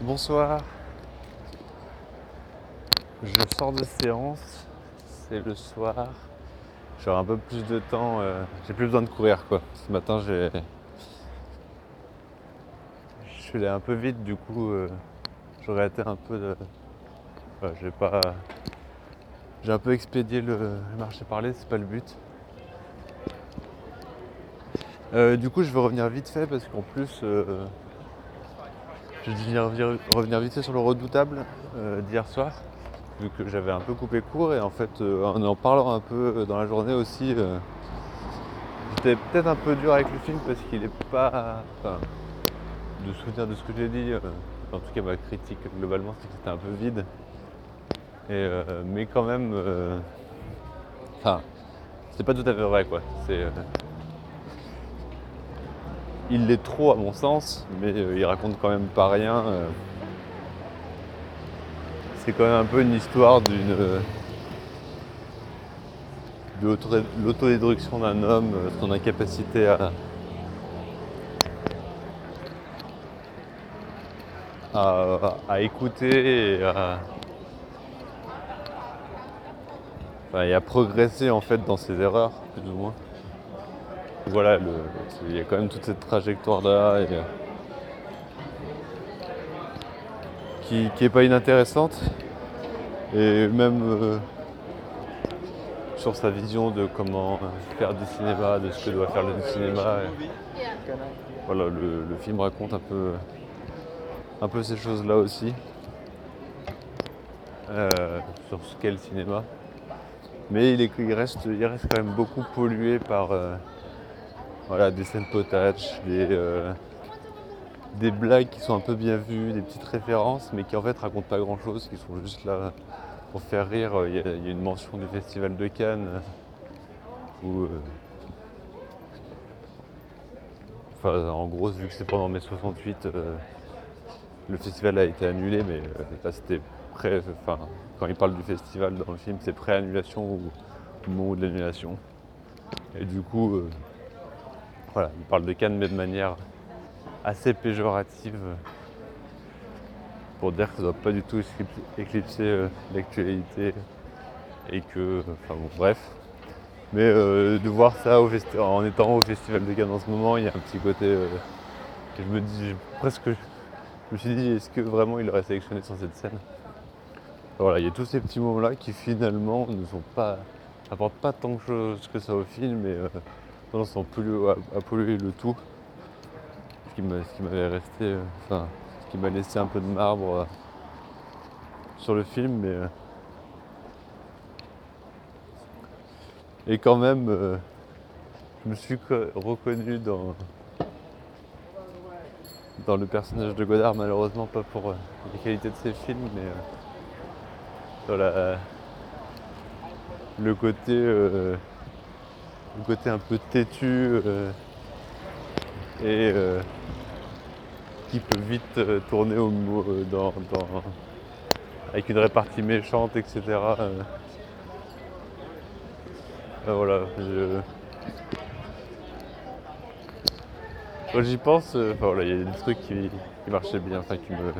Bonsoir. Je sors de séance, c'est le soir. J'aurai un peu plus de temps, euh, j'ai plus besoin de courir quoi. Ce matin j'ai. Je suis allé un peu vite du coup euh, j'aurais été un peu de. Voilà, j'ai pas. J'ai un peu expédié le, le marché parler, c'est pas le but. Euh, du coup je vais revenir vite fait parce qu'en plus euh, je vais revenir, vite sur le redoutable euh, d'hier soir, vu que j'avais un peu coupé court et en fait euh, en en parlant un peu dans la journée aussi, euh, j'étais peut-être un peu dur avec le film parce qu'il est pas. Enfin, de souvenir de ce que j'ai dit, euh, en tout cas ma critique globalement c'est que c'était un peu vide. Et, euh, mais quand même. euh, Enfin, c'est pas tout à fait vrai quoi. Il l'est trop à mon sens, mais euh, il raconte quand même pas rien. euh. C'est quand même un peu une histoire d'une euh, de l'auto- l'autodéstruction d'un homme, son incapacité à à, à écouter et à, et à progresser en fait dans ses erreurs, plus ou moins voilà, il y a quand même toute cette trajectoire-là euh, qui, qui est pas inintéressante. Et même euh, sur sa vision de comment faire du cinéma, de ce que doit faire le cinéma. voilà, le, film raconte un peu, un peu ces choses-là aussi. Euh, sur ce qu'est le cinéma. Mais il, est- il reste, il reste quand même beaucoup pollué par. Voilà, des scènes potaches, des, euh, des blagues qui sont un peu bien vues, des petites références, mais qui en fait racontent pas grand chose, qui sont juste là pour faire rire. Il y a, une mention du festival de Cannes euh, où. euh, enfin, en gros, vu que c'est pendant mai 68, euh, le festival a été annulé, mais là c'était pré. Enfin, quand il parle du festival dans le film, c'est pré-annulation ou moment de l'annulation. Et du coup. Voilà, il parle de Cannes, mais de manière assez péjorative pour dire que ça ne doit pas du tout éclipser- euh, l'actualité et que. Enfin bon, bref. Mais euh, de voir ça en étant au Festival de Cannes en ce moment, il y a un petit côté. euh, que je me dis presque. Je me suis dit, est-ce que vraiment il aurait sélectionné sur cette scène? Voilà, il y a tous ces petits moments-là qui finalement ne sont pas. apportent pas tant de choses que ça au film tendance à polluer, à- polluer le tout. Ce qui m'avait resté, euh, enfin, ce qui m'a laissé un peu de marbre euh, sur le film, mais. euh, et quand même, je me suis co- reconnu dans, dans le personnage de Godard, malheureusement pas pour les qualités de ses films, mais dans la, le côté. Côté un peu têtu euh, et euh, qui peut vite euh, tourner au dans, dans- avec une répartie méchante, etc. Ben voilà, je... Quand j'y pense, voilà, il y a des trucs qui, qui marchaient bien, enfin qui me.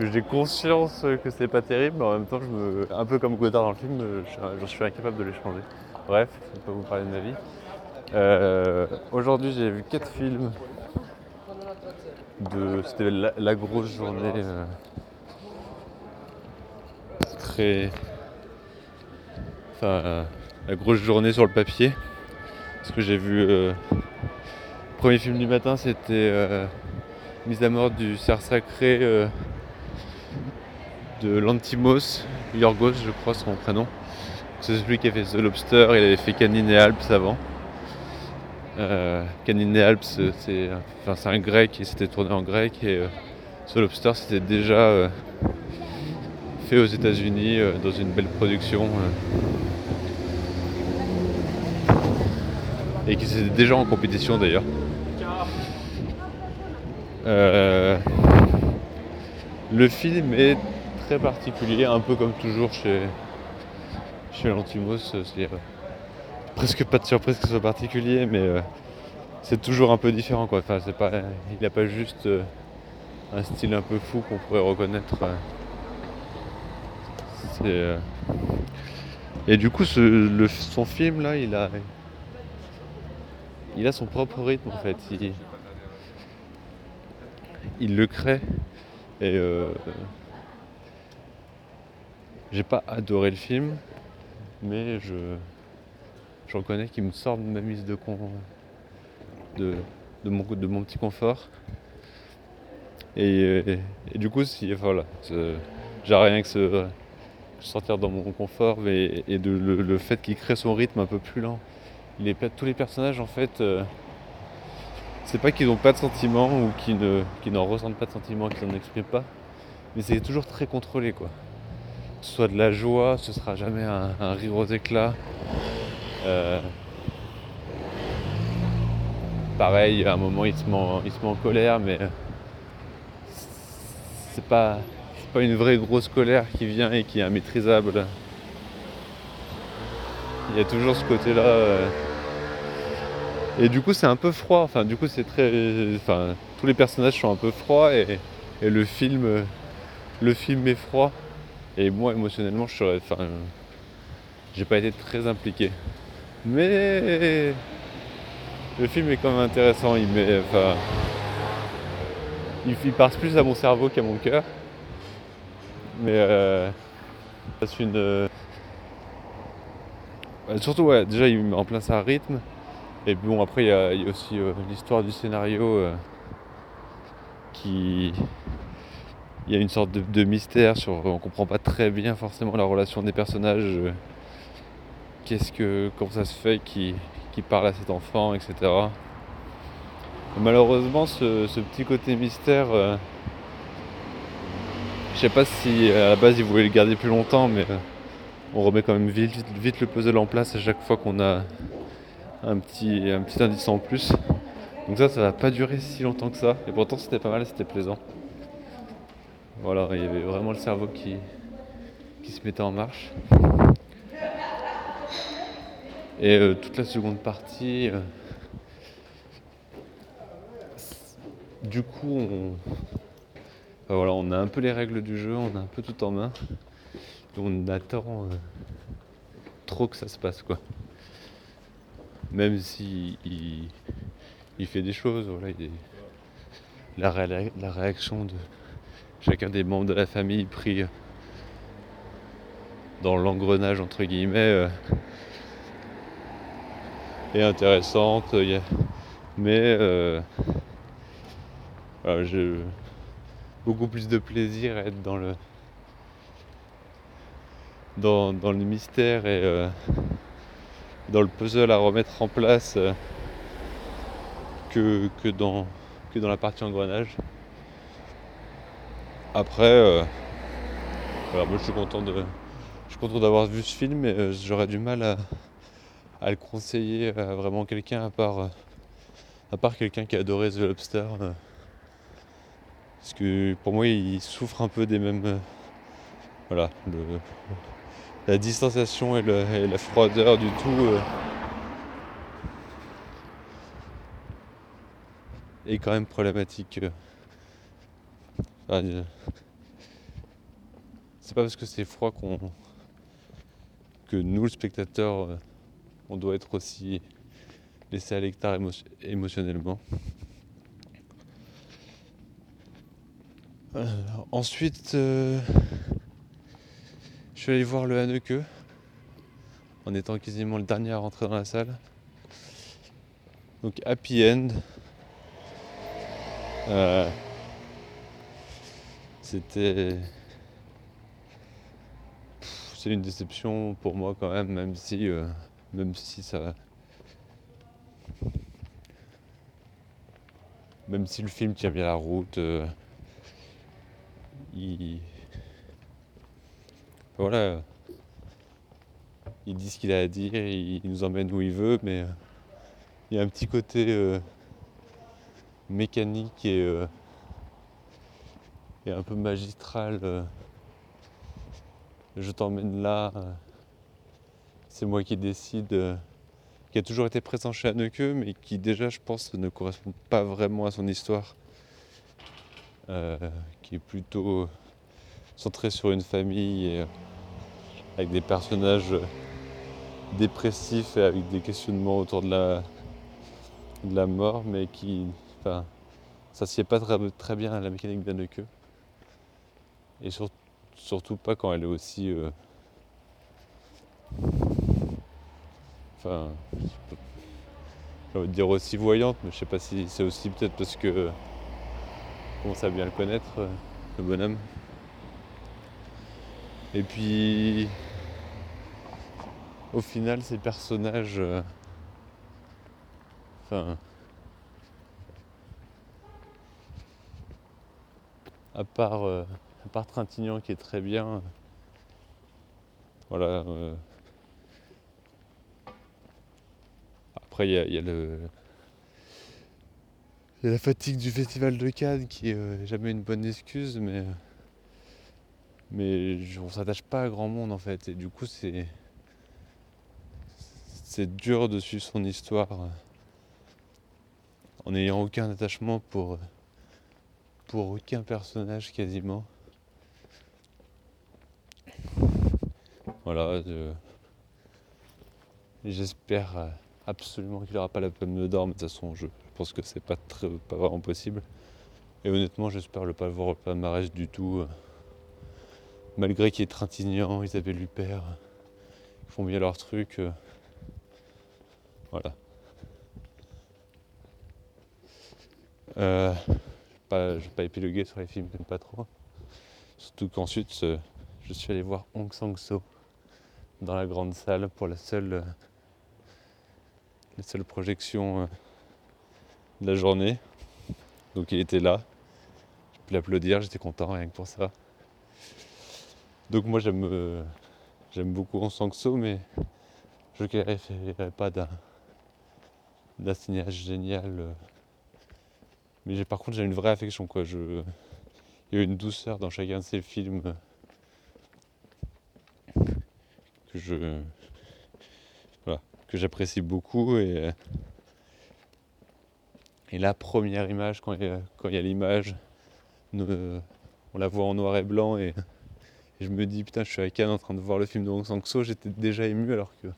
J'ai conscience que c'est pas terrible, mais en même temps, je me, un peu comme Godard dans le film, euh, je suis, incapable de les changer. Bref, je ne vais pas vous parler de ma vie. Euh, Aujourd'hui, j'ai vu quatre films. C'était la, grosse journée. euh, très. Enfin, la grosse journée sur le papier. Parce que j'ai vu. euh, le premier film du matin, c'était Mise à mort du cerf sacré. De Lantimos, Yorgos je crois son prénom. C'est celui qui a fait The Lobster, il avait fait Canine et Alps avant. Euh, Canine et Alps c'est enfin, un grec et c'était tourné en grec et euh, The Lobster c'était déjà euh, fait aux États-Unis dans une belle production et qui c'était déjà en compétition d'ailleurs. Le film est très particulier, un peu comme toujours chez, chez Lantimos. C'est euh, presque pas de surprise que ce soit particulier, mais euh, c'est toujours un peu différent quoi. Enfin, c'est pas, il n'a pas juste euh, un style un peu fou qu'on pourrait reconnaître. Et du coup, son film là, il a, il a son propre rythme en fait. Il, le crée et j'ai pas adoré le film, mais je, je reconnais qu'il me sort de ma mise de con, de, de, mon, de mon petit confort. Et, du coup, voilà, j'ai rien que se sortir dans mon confort et, de, le, fait qu'il crée son rythme un peu plus lent. Tous les personnages, en fait, euh, c'est pas qu'ils n'ont pas de sentiments ou qu'ils n'en ressentent pas de sentiments, qu'ils n'en expriment pas, mais c'est toujours très contrôlé, quoi. Soit de la joie, ce sera jamais un, rire aux éclats. Euh, pareil, à un moment il se met, il se met en colère, mais c'est pas, pas une vraie grosse colère qui vient et qui est immaîtrisable. Il y a toujours ce côté-là. Euh. Et du coup, c'est un peu froid. Enfin, du coup, c'est très. Enfin, tous les personnages sont un peu froids et, le film, le film est froid. Et moi, émotionnellement, je serais. Enfin, j'ai pas été très impliqué. Mais le film est quand même intéressant. Il passe plus à mon cerveau qu'à mon cœur. Mais euh, c'est une. Euh, surtout, ouais, déjà, il met en place un rythme. Et bon, après, il y a, aussi euh, l'histoire du scénario euh, qui. Il y a une sorte de, mystère sur. On comprend pas très bien forcément la relation des personnages. Qu'est-ce que. Comment ça se fait qui, parle à cet enfant, etc. malheureusement, ce, petit côté mystère je sais pas si à la base ils voulaient le garder plus longtemps, mais euh, on remet quand même vite, le puzzle en place à chaque fois qu'on a un petit, un petit indice en plus. Donc ça, ça va pas durer si longtemps que ça. Et pourtant c'était pas mal, c'était plaisant. Voilà, il y avait vraiment le cerveau qui, se mettait en marche. Et euh, toute la seconde partie, euh, du coup, on, a un peu les règles du jeu, on a un peu tout en main. On attend euh, trop que ça se passe quoi. Même si il, fait des choses, voilà, la, réaction de chacun des membres de la famille pris dans l'engrenage entre guillemets euh, est intéressante. mais euh, je, beaucoup plus de plaisir à être dans le dans, le mystère et euh, dans le puzzle à remettre en place euh, que, que, dans, que dans la partie engrenage. Après, euh, je suis content de je suis content d'avoir vu ce film mais j'aurais du mal à, le conseiller à vraiment quelqu'un à part à part quelqu'un qui a adoré The Lobster. Parce que pour moi, il souffre un peu des mêmes. Euh, voilà, la distanciation et, la froideur du tout. Euh, est quand même problématique. Euh, c'est pas parce que c'est froid qu'on que nous, le spectateur, on doit être aussi laissé à l'hectare émotionnellement. ensuite, euh, je suis allé voir le Haneke en étant quasiment le dernier à rentrer dans la salle. Donc Happy End. Euh, c'était. C'est une déception pour moi quand même, même si, euh, même si ça. Même si le film tient bien la route il. Voilà. Il dit ce qu'il a à dire, il nous emmène où il veut, mais euh, il y a un petit côté euh, mécanique et, euh, un peu magistral. je t'emmène là, c'est moi qui décide qui a toujours été présent chez Anneke, mais qui déjà, je pense, ne correspond pas vraiment à son histoire, euh, qui est plutôt centré sur une famille avec des personnages dépressifs et avec des questionnements autour de la, de la mort, mais qui, enfin, ça sied pas très, très bien à la mécanique d'Anneke. Et surtout pas quand elle est aussi euh, enfin, j'ai dire aussi voyante, mais je sais pas si c'est aussi peut-être parce que on commence à bien le connaître, euh, le bonhomme. Et puis, au final, ces personnages, euh, enfin, à part, euh, à part Trintignant qui est très bien, voilà. Après, il y, a le. la fatigue du festival de Cannes qui est euh, jamais une bonne excuse, mais. Mais on s'attache pas à grand monde en fait. Et du coup, c'est. C'est dur de suivre son histoire en n'ayant aucun attachement pour. pour aucun personnage quasiment. Voilà. J'espère euh, absolument qu'il n'aura pas la pomme d'or, mais de toute façon, je pense que c'est pas, très, pas vraiment possible. Et honnêtement, j'espère ne pas le voir au palmarès du tout. Malgré qu'il est Trintignant, Isabelle Huppert, ils font bien leur truc. Euh, voilà. Euh, pas, je vais pas épiloguer sur les films j'aime pas trop. Surtout qu'ensuite, euh, je suis allé voir Hong Sang-so dans la grande salle pour la seule les seules projections euh, de la journée. Donc il était là. Je peux l'applaudir, j'étais content rien que pour ça. Donc moi j'aime euh, j'aime beaucoup En Sangso, mais je ne qualifierais pas d'un d'un signage génial. Euh. Mais par contre j'ai une vraie affection quoi. Il y a une douceur dans chacun de ces films que j'apprécie beaucoup. Et, et la première image, quand il y a, quand il y a l'image, on la voit en noir et blanc et, je me dis putain je suis à Cannes en train de voir le film de Hong Sang-so, j'étais déjà ému alors que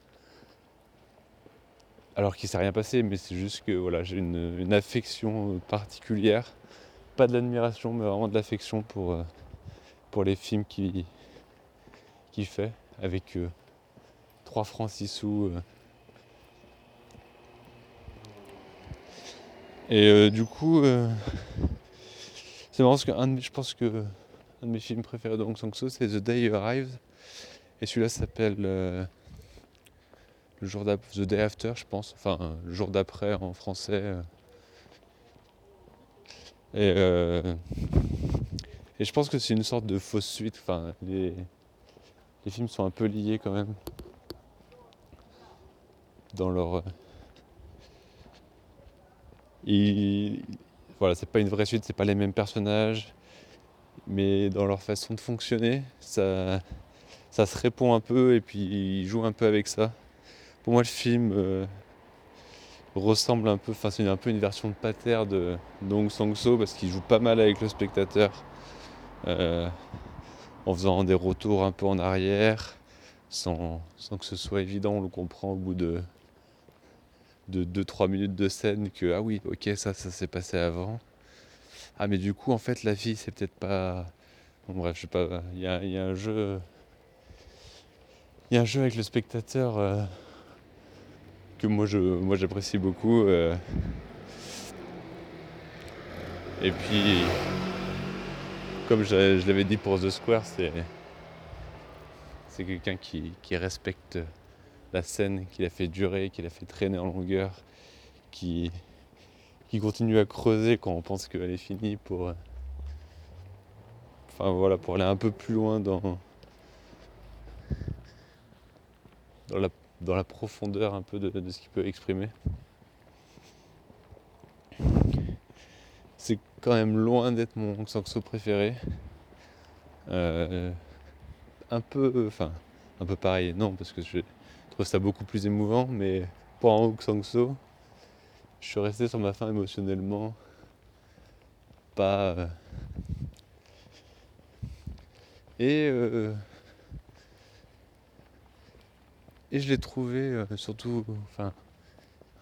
alors qu'il s'est rien passé, mais c'est juste que voilà, j'ai une, affection particulière, pas de l'admiration, mais vraiment de l'affection pour, euh, pour les films qu'il qui fait, avec 3 euh, francs 6 sous. Euh, Et euh, du coup, euh, c'est marrant parce que je pense que un de mes films préférés de Hong Sang-soo, c'est The Day Arrives. Et celui-là s'appelle The Day After, je pense. Enfin, le jour d'après en français. Et, je pense que c'est une sorte de fausse suite. Enfin, les films sont un peu liés quand même dans leur et voilà, c'est pas une vraie suite, c'est pas les mêmes personnages, mais dans leur façon de fonctionner, ça, ça se répond un peu et puis ils jouent un peu avec ça. Pour moi, le film euh, ressemble un peu, enfin c'est un peu une version de pater de Dong Sang-so parce qu'il joue pas mal avec le spectateur euh, en faisant des retours un peu en arrière sans, sans que ce soit évident, on le comprend au bout de de 2-3 minutes de scène que ah oui ok ça ça s'est passé avant ah mais du coup en fait la fille c'est peut-être pas bon, bref je sais pas il y a, un jeu il y a un jeu avec le spectateur euh, que moi je moi j'apprécie beaucoup euh. et puis comme je, l'avais dit pour The Square c'est c'est quelqu'un qui, qui respecte la scène qu'il a fait durer, qu'il a fait traîner en longueur, qui, continue à creuser quand on pense qu'elle est finie pour, euh, enfin voilà, pour aller un peu plus loin dans, dans, la, dans la profondeur un peu de, ce qu'il peut exprimer. C'est quand même loin d'être mon saxo préféré. Euh, un peu, enfin, un peu pareil, non, parce que je, ça beaucoup plus émouvant, mais pour un Hong Sang-so, je suis resté sur ma fin émotionnellement. Pas. Euh, et. Euh, et je l'ai trouvé euh, surtout. Enfin.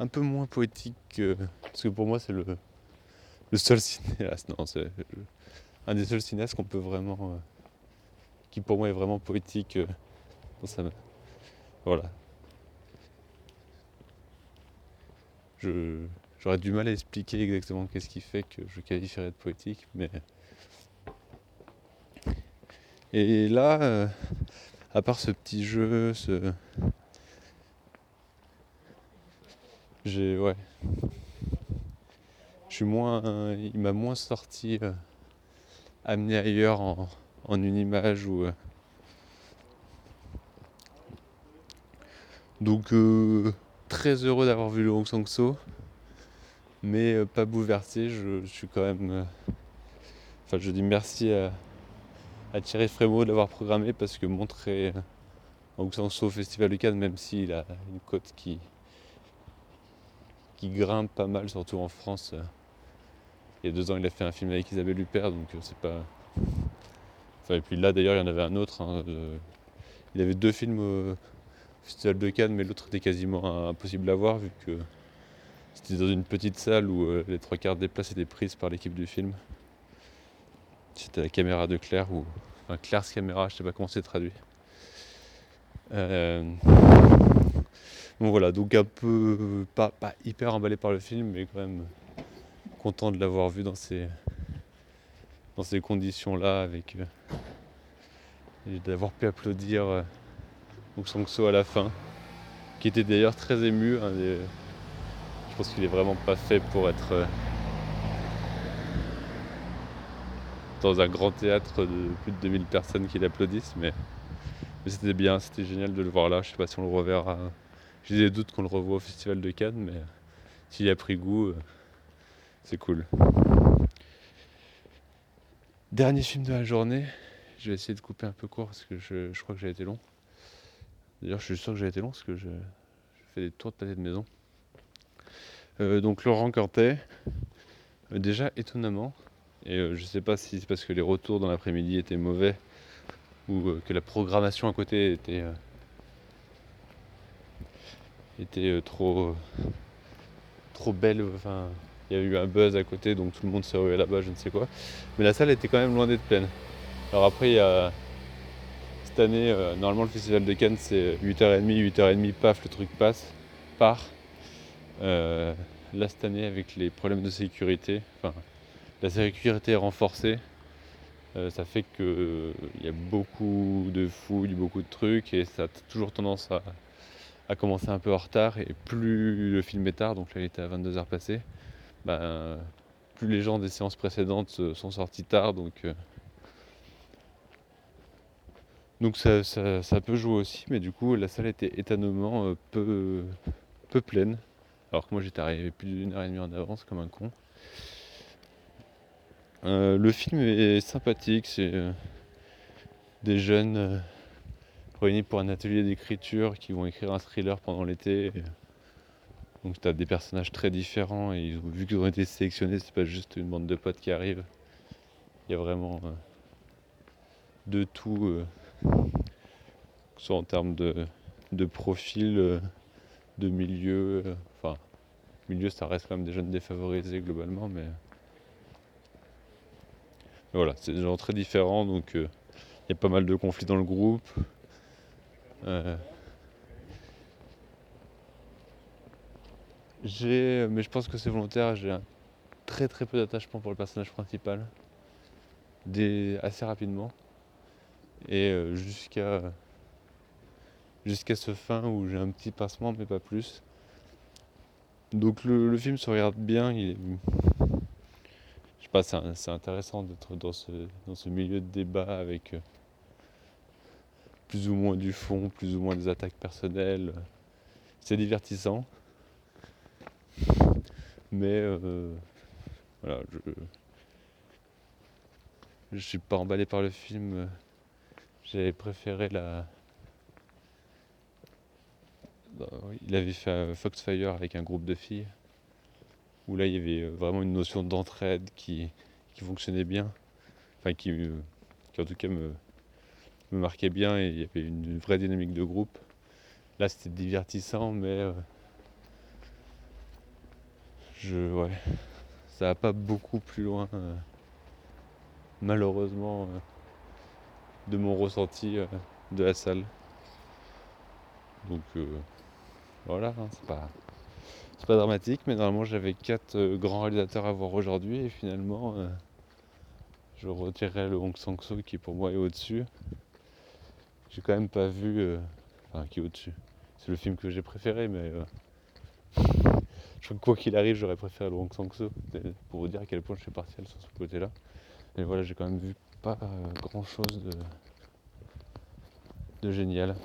Un peu moins poétique que. Parce que pour moi, c'est le. Le seul cinéaste. Non, c'est. Un des seuls cinéastes qu'on peut vraiment. qui pour moi est vraiment poétique. Voilà. J'aurais du mal à expliquer exactement qu'est-ce qui fait que je qualifierais de poétique, mais. Et là, euh, à part ce petit jeu, ce. J'ai. Ouais. Je suis moins. il m'a moins sorti. Euh, amené ailleurs en, une image ou. Euh. donc très heureux d'avoir vu le Hong Sang-so, mais euh, pas bouleversé. Je, suis quand même. Euh, enfin, je dis merci à, Thierry Frémaux d'avoir programmé parce que montrer euh, Hong Sang-so au Festival de Cannes, même s'il a une cote qui, qui grimpe pas mal, surtout en France. il y a deux ans, il a fait un film avec Isabelle Huppert, donc c'est pas. Enfin, et puis là, d'ailleurs, il y en avait un autre. Hein, il avait deux films Festival de Cannes, mais l'autre était quasiment impossible à voir vu que c'était dans une petite salle où euh, les trois quarts des places étaient prises par l'équipe du film. C'était la caméra de Claire ou enfin Claire's caméra, je sais pas comment c'est traduit. Euh, bon voilà, donc un peu pas, pas hyper emballé par le film, mais quand même content de l'avoir vu dans ces dans ces conditions-là, avec euh, d'avoir pu applaudir donc Songso à la fin, qui était d'ailleurs très ému. Je pense qu'il est vraiment pas fait pour être euh, dans un grand théâtre de plus de 2000 personnes qui l'applaudissent, mais, c'était bien, c'était génial de le voir là. Je sais pas si on le reverra. J'ai des doutes qu'on le revoit au Festival de Cannes, mais s'il a pris goût, euh, c'est cool. Dernier film de la journée. Je vais essayer de couper un peu court parce que je crois que j'ai été long. D'ailleurs, je suis sûr que j'ai été long parce que je, fais des tours de pâté de maison. Euh, donc Laurent Cortet, euh, déjà étonnamment, et euh, je ne sais pas si c'est parce que les retours dans l'après-midi étaient mauvais ou que la programmation à côté était, était trop, trop belle. Enfin, il y a eu un buzz à côté, donc tout le monde s'est rué là-bas, je ne sais quoi. Mais la salle était quand même loin d'être pleine. Alors après, il y a année, euh, normalement le festival de Cannes c'est 8h30, 8h30, paf, le truc passe, part. Euh, là cette année avec les problèmes de sécurité, enfin la sécurité est renforcée, euh, ça fait qu'il y a beaucoup de fouilles, beaucoup de trucs et ça a toujours tendance à, à, commencer un peu en retard et plus le film est tard, donc là il était à 22h passé, ben, plus les gens des séances précédentes sont sortis tard, donc donc ça, peut jouer aussi, mais du coup la salle était étonnamment euh, peu, peu pleine. Alors que moi j'étais arrivé plus d'une heure et demie en avance comme un con. Euh, le film est sympathique, c'est euh, des jeunes réunis pour un atelier d'écriture qui vont écrire un thriller pendant l'été. Donc tu as des personnages très différents et vu qu'ils ont été sélectionnés, c'est pas juste une bande de potes qui arrivent. Il y a vraiment de tout soit en termes de, profil, euh, de milieu. Euh, enfin, milieu, ça reste quand même des jeunes défavorisés globalement, mais. voilà, c'est des gens très différents, donc euh, il y a pas mal de conflits dans le groupe. mais je pense que c'est volontaire, j'ai très très peu d'attachement pour le personnage principal, assez rapidement, et jusqu'à jusqu'à ce fin où j'ai un petit passement mais pas plus. Donc le, film se regarde bien, il est... Je sais pas, c'est intéressant d'être dans ce, dans ce milieu de débat avec euh, plus ou moins du fond, plus ou moins des attaques personnelles. C'est divertissant. Mais euh, voilà, je, je suis pas emballé par le film. J'avais préféré la, il avait fait un Foxfire avec un groupe de filles, où là il y avait vraiment une notion d'entraide qui, qui fonctionnait bien, enfin qui, qui en tout cas me, me marquait bien et il y avait une vraie dynamique de groupe. Là c'était divertissant mais je ouais ça va pas beaucoup plus loin malheureusement de mon ressenti de la salle. Donc euh, voilà, hein, c'est pas, dramatique, mais normalement j'avais quatre euh, grands réalisateurs à voir aujourd'hui et finalement euh, je retirerai le Hong Sang-soo qui pour moi est au-dessus. J'ai quand même pas vu. enfin, qui est au-dessus. C'est le film que j'ai préféré, mais. je crois quoi qu'il arrive, j'aurais préféré le Hong Sang-soo. Pour vous dire à quel point je suis partial sur ce côté-là. Mais voilà, j'ai quand même vu pas grand chose de, génial.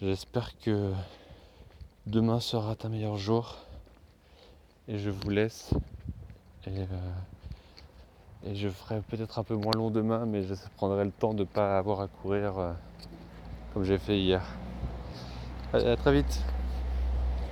J'espère que demain sera un meilleur jour. Et je vous laisse. Et, euh, et je ferai peut-être un peu moins long demain, mais je prendrai le temps de ne pas avoir à courir euh, comme j'ai fait hier. À très vite